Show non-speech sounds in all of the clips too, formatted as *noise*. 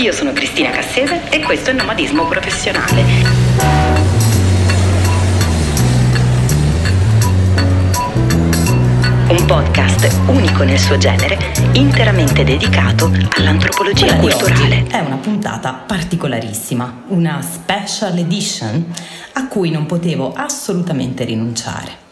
Io sono Cristina Cassese e questo è Nomadismo Professionale. Un podcast unico nel suo genere, interamente dedicato all'antropologia culturale. È una puntata particolarissima, una special edition a cui non potevo assolutamente rinunciare.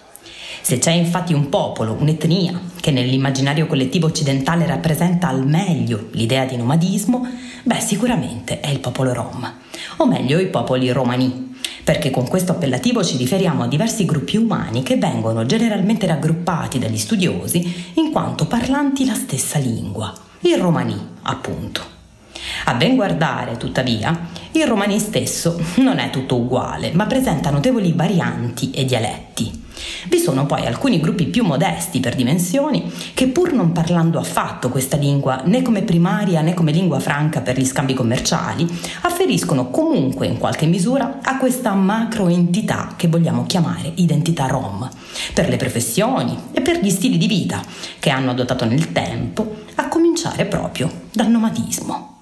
Se c'è infatti un popolo, un'etnia, che nell'immaginario collettivo occidentale rappresenta al meglio l'idea di nomadismo, beh sicuramente è il popolo rom, o meglio i popoli romani, perché con questo appellativo ci riferiamo a diversi gruppi umani che vengono generalmente raggruppati dagli studiosi in quanto parlanti la stessa lingua, il romani appunto. A ben guardare, tuttavia, il romani stesso non è tutto uguale, ma presenta notevoli varianti e dialetti. Vi sono poi alcuni gruppi più modesti per dimensioni che pur non parlando affatto questa lingua né come primaria né come lingua franca per gli scambi commerciali, afferiscono comunque in qualche misura a questa macro entità che vogliamo chiamare identità rom, per le professioni e per gli stili di vita che hanno adottato nel tempo, a cominciare proprio dal nomadismo.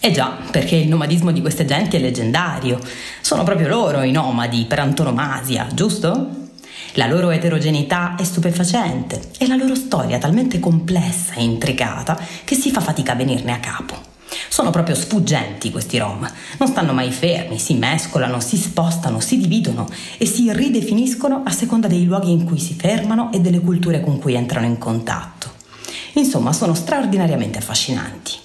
Eh già, perché il nomadismo di queste genti è leggendario. Sono proprio loro i nomadi per antonomasia, giusto? La loro eterogeneità è stupefacente e la loro storia talmente complessa e intricata che si fa fatica a venirne a capo. Sono proprio sfuggenti questi rom, non stanno mai fermi, si mescolano, si spostano, si dividono e si ridefiniscono a seconda dei luoghi in cui si fermano e delle culture con cui entrano in contatto. Insomma, sono straordinariamente affascinanti.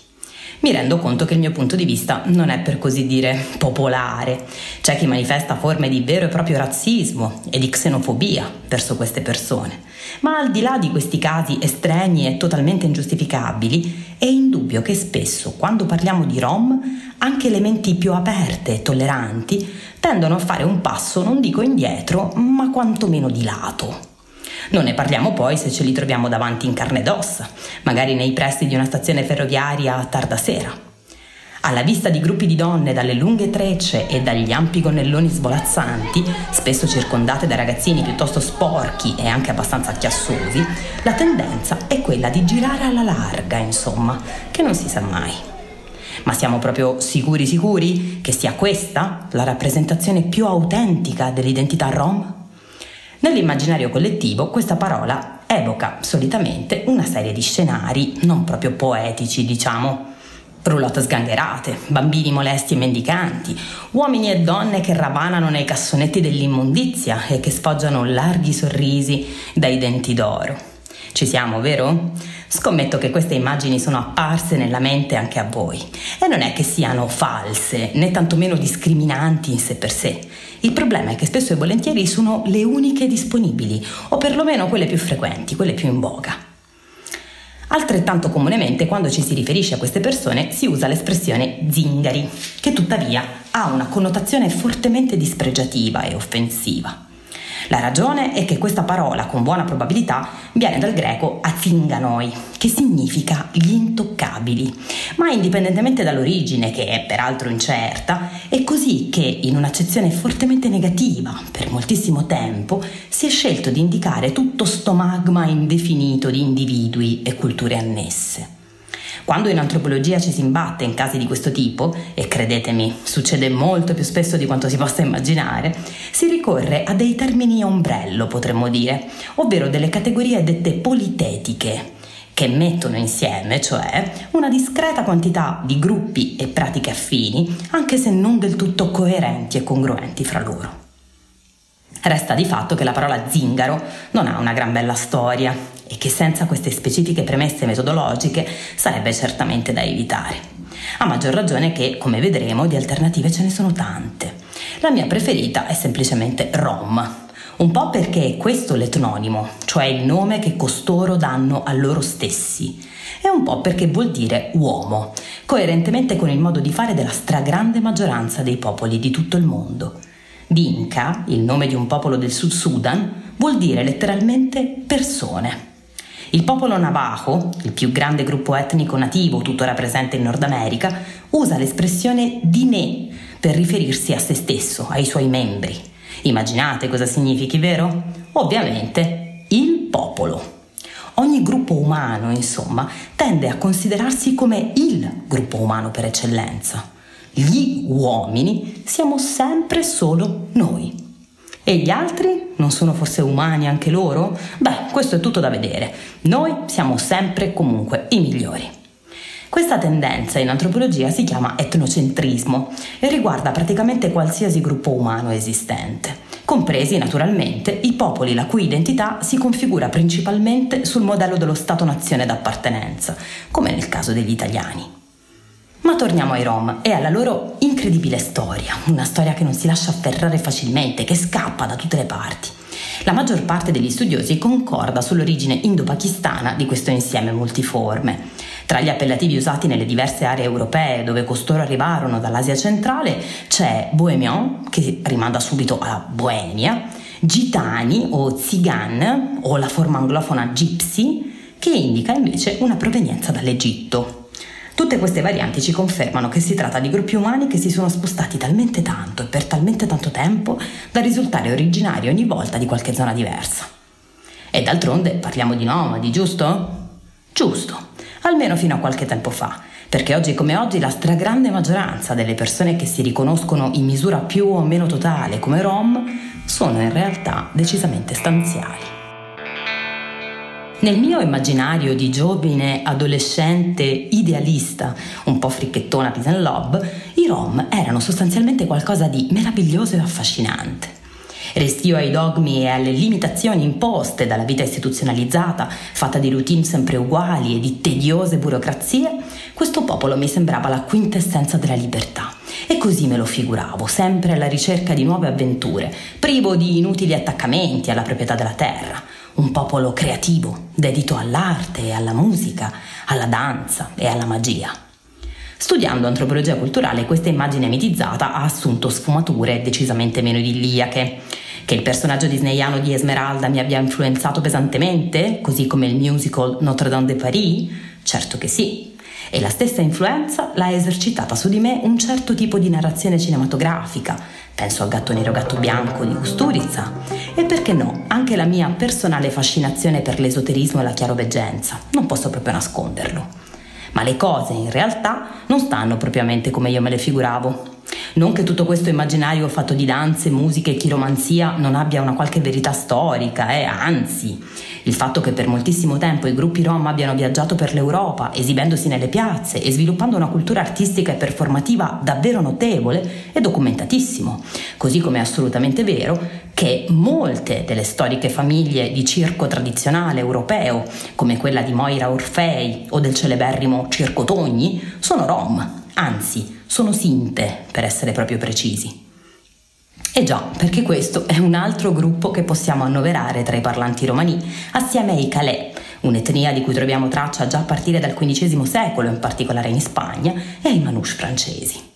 Mi rendo conto che il mio punto di vista non è per così dire popolare. C'è chi manifesta forme di vero e proprio razzismo e di xenofobia verso queste persone. Ma al di là di questi casi estremi e totalmente ingiustificabili, è indubbio che spesso, quando parliamo di Rom, anche elementi più aperte e tolleranti tendono a fare un passo, non dico indietro, ma quantomeno di lato. Non ne parliamo poi se ce li troviamo davanti in carne ed ossa, magari nei pressi di una stazione ferroviaria a tarda sera. Alla vista di gruppi di donne dalle lunghe trecce e dagli ampi gonnelloni svolazzanti, spesso circondate da ragazzini piuttosto sporchi e anche abbastanza chiassosi, la tendenza è quella di girare alla larga, insomma, che non si sa mai. Ma siamo proprio sicuri sicuri che sia questa la rappresentazione più autentica dell'identità rom? Nell'immaginario collettivo questa parola evoca solitamente una serie di scenari non proprio poetici, diciamo. Roulotte sgangherate, bambini molesti e mendicanti, uomini e donne che ravanano nei cassonetti dell'immondizia e che sfoggiano larghi sorrisi dai denti d'oro. Ci siamo, vero? Scommetto che queste immagini sono apparse nella mente anche a voi e non è che siano false né tantomeno discriminanti in sé per sé. Il problema è che spesso e volentieri sono le uniche disponibili o perlomeno quelle più frequenti, quelle più in voga. Altrettanto comunemente quando ci si riferisce a queste persone si usa l'espressione zingari, che tuttavia ha una connotazione fortemente dispregiativa e offensiva. La ragione è che questa parola, con buona probabilità, viene dal greco azinganoi, che significa gli intoccabili, ma indipendentemente dall'origine, che è peraltro incerta, è così che, in un'accezione fortemente negativa per moltissimo tempo, si è scelto di indicare tutto sto magma indefinito di individui e culture annesse. Quando in antropologia ci si imbatte in casi di questo tipo, e credetemi, succede molto più spesso di quanto si possa immaginare, si ricorre a dei termini ombrello, potremmo dire, ovvero delle categorie dette politetiche, che mettono insieme, cioè, una discreta quantità di gruppi e pratiche affini, anche se non del tutto coerenti e congruenti fra loro. Resta di fatto che la parola zingaro non ha una gran bella storia e che senza queste specifiche premesse metodologiche sarebbe certamente da evitare. A maggior ragione che, come vedremo, di alternative ce ne sono tante. La mia preferita è semplicemente Rom, un po' perché è questo l'etnonimo, cioè il nome che costoro danno a loro stessi, e un po' perché vuol dire uomo, coerentemente con il modo di fare della stragrande maggioranza dei popoli di tutto il mondo. Dinka, il nome di un popolo del Sud Sudan, vuol dire letteralmente persone. Il popolo Navajo, il più grande gruppo etnico nativo tuttora presente in Nord America, usa l'espressione Diné per riferirsi a se stesso, ai suoi membri. Immaginate cosa significhi, vero? Ovviamente il popolo. Ogni gruppo umano, insomma, tende a considerarsi come il gruppo umano per eccellenza. Gli uomini siamo sempre solo noi. E gli altri? Non sono forse umani anche loro? Beh, questo è tutto da vedere. Noi siamo sempre comunque i migliori. Questa tendenza in antropologia si chiama etnocentrismo e riguarda praticamente qualsiasi gruppo umano esistente, compresi naturalmente i popoli la cui identità si configura principalmente sul modello dello Stato-nazione d'appartenenza, come nel caso degli italiani. Ma torniamo ai Rom e alla loro incredibile storia, una storia che non si lascia afferrare facilmente, che scappa da tutte le parti. La maggior parte degli studiosi concorda sull'origine indo-pakistana di questo insieme multiforme. Tra gli appellativi usati nelle diverse aree europee dove costoro arrivarono dall'Asia centrale c'è Bohemian, che rimanda subito alla Boemia, Gitani o Zigan, o la forma anglofona Gypsy, che indica invece una provenienza dall'Egitto. Tutte queste varianti ci confermano che si tratta di gruppi umani che si sono spostati talmente tanto e per talmente tanto tempo da risultare originari ogni volta di qualche zona diversa. E d'altronde parliamo di nomadi, giusto? Giusto almeno fino a qualche tempo fa, perché oggi come oggi la stragrande maggioranza delle persone che si riconoscono in misura più o meno totale come rom sono in realtà decisamente stanziali. Nel mio immaginario di giovane adolescente idealista, un po' fricchettona peace and love, i rom erano sostanzialmente qualcosa di meraviglioso e affascinante. Restio ai dogmi e alle limitazioni imposte dalla vita istituzionalizzata, fatta di routine sempre uguali e di tediose burocrazie, questo popolo mi sembrava la quintessenza della libertà. E così me lo figuravo, sempre alla ricerca di nuove avventure, privo di inutili attaccamenti alla proprietà della terra. Un popolo creativo, dedito all'arte alla musica, alla danza e alla magia. Studiando antropologia culturale, questa immagine mitizzata ha assunto sfumature decisamente meno idilliache. Che il personaggio disneyano di Esmeralda mi abbia influenzato pesantemente, così come il musical Notre Dame de Paris? Certo che sì. E la stessa influenza l'ha esercitata su di me un certo tipo di narrazione cinematografica. Penso al gatto nero gatto bianco di Kusturica. E perché no, anche la mia personale fascinazione per l'esoterismo e la chiaroveggenza. Non posso proprio nasconderlo ma le cose in realtà non stanno propriamente come io me le figuravo. Non che tutto questo immaginario fatto di danze, musiche e chiromanzia non abbia una qualche verità storica, eh, anzi, il fatto che per moltissimo tempo i gruppi rom abbiano viaggiato per l'Europa, esibendosi nelle piazze e sviluppando una cultura artistica e performativa davvero notevole, è documentatissimo, così come è assolutamente vero che molte delle storiche famiglie di circo tradizionale europeo, come quella di Moira Orfei o del celeberrimo Circo Togni, sono rom, anzi, sono sinte, per essere proprio precisi. E già, perché questo è un altro gruppo che possiamo annoverare tra i parlanti romani, assieme ai Calais, un'etnia di cui troviamo traccia già a partire dal XV secolo, in particolare in Spagna, e ai Manouche francesi.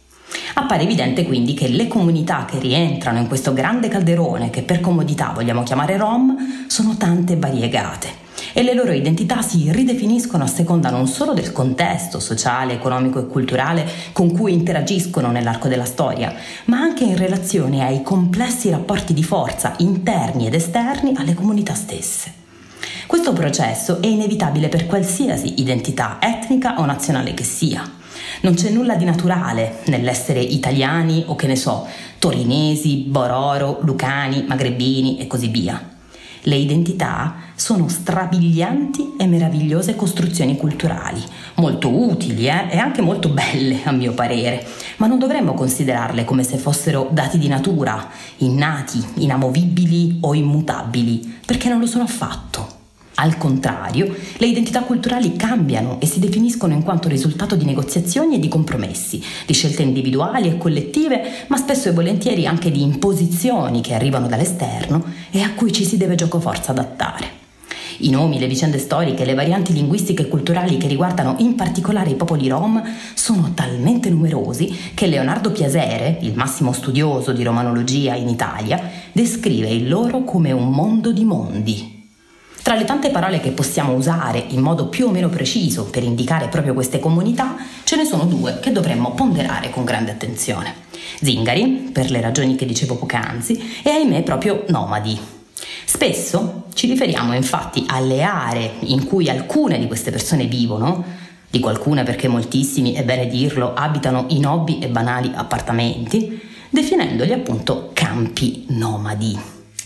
Appare evidente quindi che le comunità che rientrano in questo grande calderone, che per comodità vogliamo chiamare Rom, sono tante variegate e le loro identità si ridefiniscono a seconda non solo del contesto sociale, economico e culturale con cui interagiscono nell'arco della storia, ma anche in relazione ai complessi rapporti di forza interni ed esterni alle comunità stesse. Questo processo è inevitabile per qualsiasi identità etnica o nazionale che sia. Non c'è nulla di naturale nell'essere italiani o che ne so, torinesi, bororo, lucani, magrebini e così via. Le identità sono strabilianti e meravigliose costruzioni culturali, molto utili eh? e anche molto belle a mio parere, ma non dovremmo considerarle come se fossero dati di natura, innati, inamovibili o immutabili, perché non lo sono affatto. Al contrario, le identità culturali cambiano e si definiscono in quanto risultato di negoziazioni e di compromessi, di scelte individuali e collettive, ma spesso e volentieri anche di imposizioni che arrivano dall'esterno e a cui ci si deve giocoforza adattare. I nomi, le vicende storiche, le varianti linguistiche e culturali che riguardano in particolare i popoli rom sono talmente numerosi che Leonardo Piasere, il massimo studioso di romanologia in Italia, descrive il loro come un mondo di mondi, tra le tante parole che possiamo usare in modo più o meno preciso per indicare proprio queste comunità, ce ne sono due che dovremmo ponderare con grande attenzione. Zingari, per le ragioni che dicevo poc'anzi, e ahimè proprio nomadi. Spesso ci riferiamo infatti alle aree in cui alcune di queste persone vivono, dico alcune perché moltissimi, è bene dirlo, abitano in hobby e banali appartamenti, definendoli appunto campi nomadi.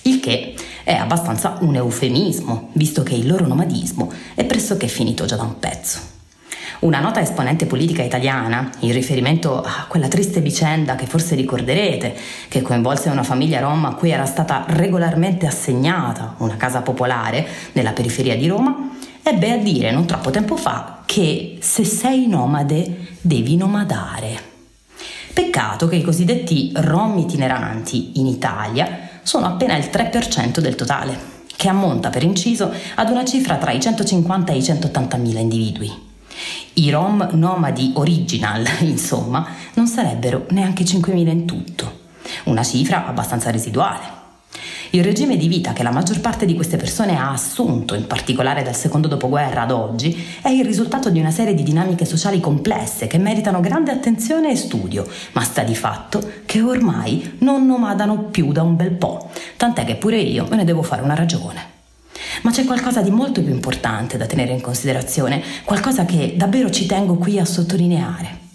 Il che è abbastanza un eufemismo, visto che il loro nomadismo è pressoché finito già da un pezzo. Una nota esponente politica italiana, in riferimento a quella triste vicenda che forse ricorderete, che coinvolse una famiglia rom a cui era stata regolarmente assegnata una casa popolare nella periferia di Roma, ebbe a dire non troppo tempo fa che se sei nomade devi nomadare. Peccato che i cosiddetti rom itineranti in Italia sono appena il 3% del totale, che ammonta per inciso ad una cifra tra i 150 e i 180 mila individui. I rom nomadi original, *laughs* insomma, non sarebbero neanche 5.000 in tutto, una cifra abbastanza residuale. Il regime di vita che la maggior parte di queste persone ha assunto, in particolare dal secondo dopoguerra ad oggi, è il risultato di una serie di dinamiche sociali complesse che meritano grande attenzione e studio, ma sta di fatto che ormai non nomadano più da un bel po', tant'è che pure io me ne devo fare una ragione. Ma c'è qualcosa di molto più importante da tenere in considerazione, qualcosa che davvero ci tengo qui a sottolineare.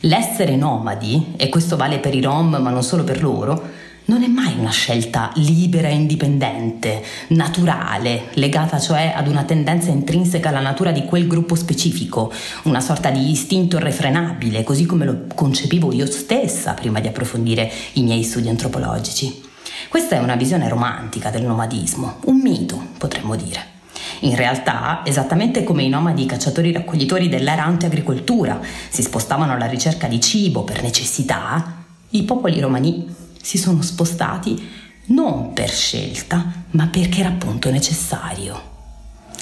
L'essere nomadi, e questo vale per i rom ma non solo per loro, non è mai una scelta libera e indipendente, naturale, legata cioè ad una tendenza intrinseca alla natura di quel gruppo specifico, una sorta di istinto irrefrenabile, così come lo concepivo io stessa prima di approfondire i miei studi antropologici. Questa è una visione romantica del nomadismo, un mito, potremmo dire. In realtà, esattamente come i nomadi cacciatori-raccoglitori dell'era anti-agricoltura si spostavano alla ricerca di cibo per necessità, i popoli romani si sono spostati non per scelta, ma perché era appunto necessario.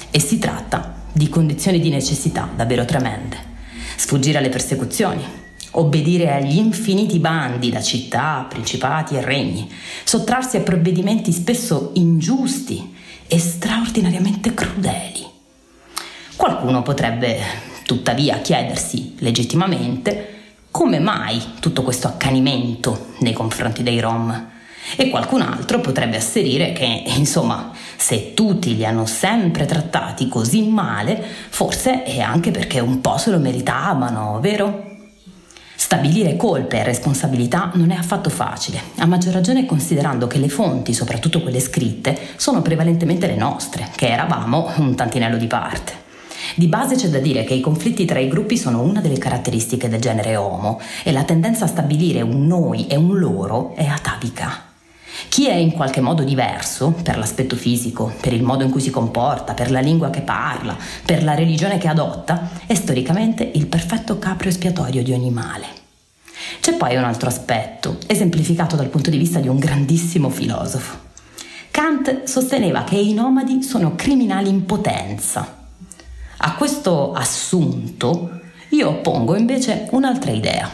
E si tratta di condizioni di necessità davvero tremende. Sfuggire alle persecuzioni, obbedire agli infiniti bandi da città, principati e regni, sottrarsi a provvedimenti spesso ingiusti e straordinariamente crudeli. Qualcuno potrebbe tuttavia chiedersi legittimamente come mai tutto questo accanimento nei confronti dei Rom. E qualcun altro potrebbe asserire che, insomma, se tutti li hanno sempre trattati così male, forse è anche perché un po' se lo meritavano, vero? Stabilire colpe e responsabilità non è affatto facile, a maggior ragione considerando che le fonti, soprattutto quelle scritte, sono prevalentemente le nostre, che eravamo un tantinello di parte. Di base c'è da dire che i conflitti tra i gruppi sono una delle caratteristiche del genere Homo e la tendenza a stabilire un noi e un loro è atavica. Chi è in qualche modo diverso, per l'aspetto fisico, per il modo in cui si comporta, per la lingua che parla, per la religione che adotta, è storicamente il perfetto capro espiatorio di ogni male. C'è poi un altro aspetto, esemplificato dal punto di vista di un grandissimo filosofo. Kant sosteneva che i nomadi sono criminali in potenza. A questo assunto io oppongo invece un'altra idea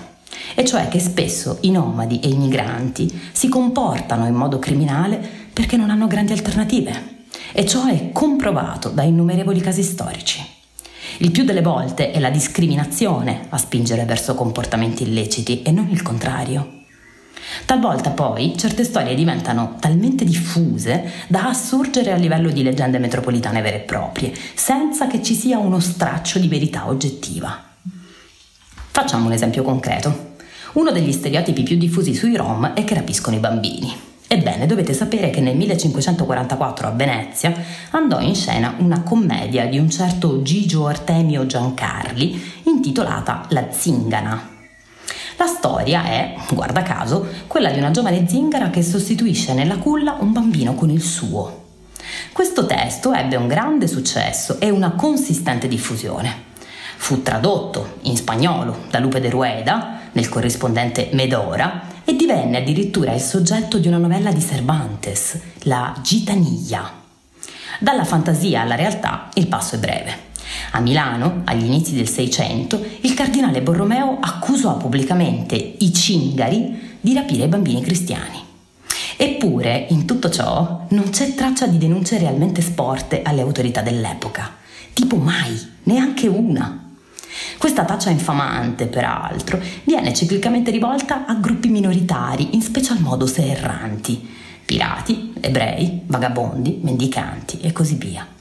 e cioè che spesso i nomadi e i migranti si comportano in modo criminale perché non hanno grandi alternative. E ciò è comprovato da innumerevoli casi storici. Il più delle volte è la discriminazione a spingere verso comportamenti illeciti e non il contrario. Talvolta poi certe storie diventano talmente diffuse da assurgere a livello di leggende metropolitane vere e proprie, senza che ci sia uno straccio di verità oggettiva. Facciamo un esempio concreto. Uno degli stereotipi più diffusi sui Rom è che rapiscono i bambini. Ebbene, dovete sapere che nel 1544 a Venezia andò in scena una commedia di un certo Gigio Artemio Giancarli intitolata La zingana. La storia è, guarda caso, quella di una giovane zingara che sostituisce nella culla un bambino con il suo. Questo testo ebbe un grande successo e una consistente diffusione. Fu tradotto in spagnolo da Lupe de Rueda nel corrispondente Medora e divenne addirittura il soggetto di una novella di Cervantes, La Gitanilla. Dalla fantasia alla realtà il passo è breve. A Milano, agli inizi del Seicento, il cardinale Borromeo accusò pubblicamente i cingari di rapire i bambini cristiani. Eppure, in tutto ciò, non c'è traccia di denunce realmente sporte alle autorità dell'epoca. Tipo mai, neanche una. Questa taccia infamante, peraltro, viene ciclicamente rivolta a gruppi minoritari, in special modo se erranti, pirati, ebrei, vagabondi, mendicanti e così via.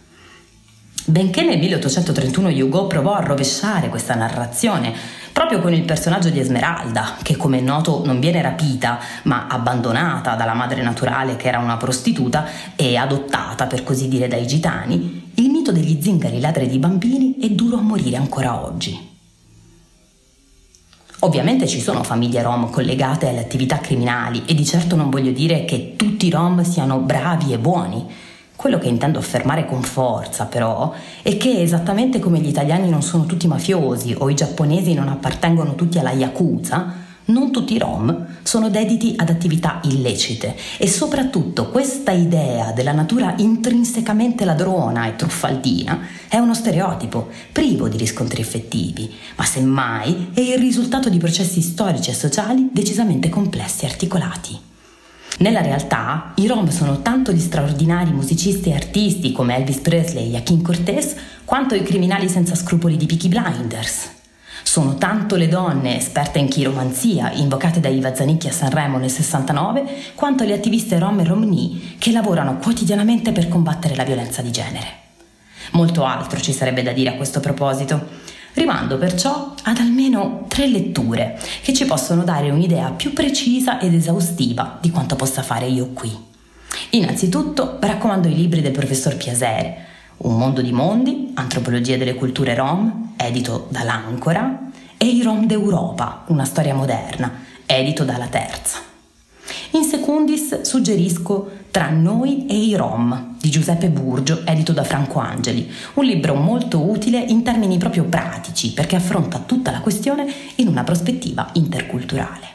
Benché nel 1831 Hugo provò a rovesciare questa narrazione proprio con il personaggio di Esmeralda, che come è noto non viene rapita, ma abbandonata dalla madre naturale che era una prostituta e adottata per così dire dai gitani, il mito degli zingari ladri di bambini è duro a morire ancora oggi. Ovviamente ci sono famiglie rom collegate alle attività criminali e di certo non voglio dire che tutti i rom siano bravi e buoni. Quello che intendo affermare con forza, però, è che esattamente come gli italiani non sono tutti mafiosi o i giapponesi non appartengono tutti alla Yakuza, non tutti i rom sono dediti ad attività illecite e soprattutto questa idea della natura intrinsecamente ladrona e truffaldina è uno stereotipo privo di riscontri effettivi, ma semmai è il risultato di processi storici e sociali decisamente complessi e articolati. Nella realtà, i rom sono tanto gli straordinari musicisti e artisti come Elvis Presley e Akin Cortez, quanto i criminali senza scrupoli di Peaky Blinders. Sono tanto le donne esperte in chiromanzia, invocate da Iva Zanicchi a Sanremo nel 69, quanto le attiviste rom e romni che lavorano quotidianamente per combattere la violenza di genere. Molto altro ci sarebbe da dire a questo proposito. Rimando perciò ad almeno tre letture che ci possono dare un'idea più precisa ed esaustiva di quanto possa fare io qui. Innanzitutto raccomando i libri del professor Piasere, Un mondo di mondi, Antropologia delle culture rom, edito dall'Ancora, e I Rom d'Europa, una storia moderna, edito dalla Terza. In secundis suggerisco Tra noi e i Rom di Giuseppe Burgio, edito da Franco Angeli, un libro molto utile in termini proprio pratici perché affronta tutta la questione in una prospettiva interculturale.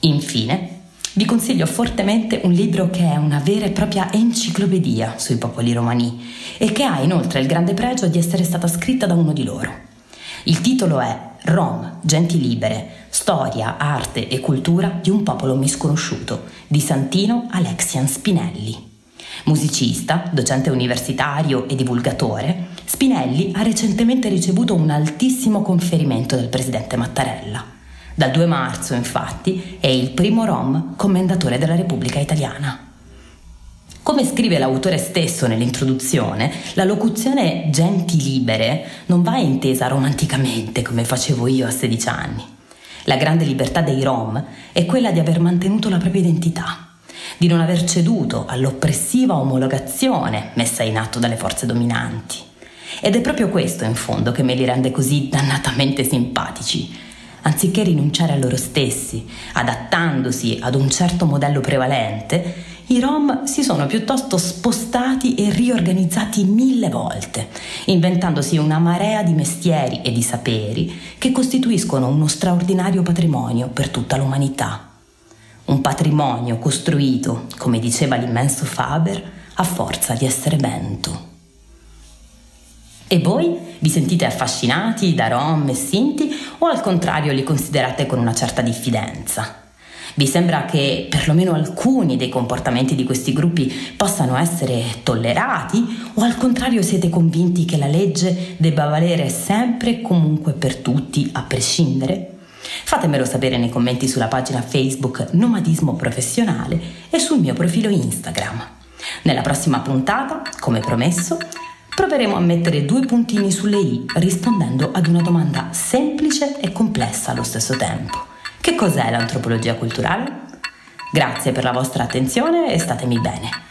Infine, vi consiglio fortemente un libro che è una vera e propria enciclopedia sui popoli romani e che ha inoltre il grande pregio di essere stata scritta da uno di loro. Il titolo è Rom, genti libere, storia, arte e cultura di un popolo misconosciuto di Santino Alexian Spinelli. Musicista, docente universitario e divulgatore, Spinelli ha recentemente ricevuto un altissimo conferimento del presidente Mattarella. Dal 2 marzo, infatti, è il primo Rom commendatore della Repubblica Italiana. Come scrive l'autore stesso nell'introduzione, la locuzione genti libere non va intesa romanticamente come facevo io a 16 anni. La grande libertà dei Rom è quella di aver mantenuto la propria identità, di non aver ceduto all'oppressiva omologazione messa in atto dalle forze dominanti. Ed è proprio questo, in fondo, che me li rende così dannatamente simpatici anziché rinunciare a loro stessi, adattandosi ad un certo modello prevalente, i Rom si sono piuttosto spostati e riorganizzati mille volte, inventandosi una marea di mestieri e di saperi che costituiscono uno straordinario patrimonio per tutta l'umanità. Un patrimonio costruito, come diceva l'immenso Faber, a forza di essere bento. E voi vi sentite affascinati da Rom e Sinti o al contrario li considerate con una certa diffidenza? Vi sembra che perlomeno alcuni dei comportamenti di questi gruppi possano essere tollerati o al contrario siete convinti che la legge debba valere sempre e comunque per tutti a prescindere? Fatemelo sapere nei commenti sulla pagina Facebook Nomadismo Professionale e sul mio profilo Instagram. Nella prossima puntata, come promesso, proveremo a mettere due puntini sulle i rispondendo ad una domanda semplice e complessa allo stesso tempo. Che cos'è l'antropologia culturale? Grazie per la vostra attenzione e statemi bene.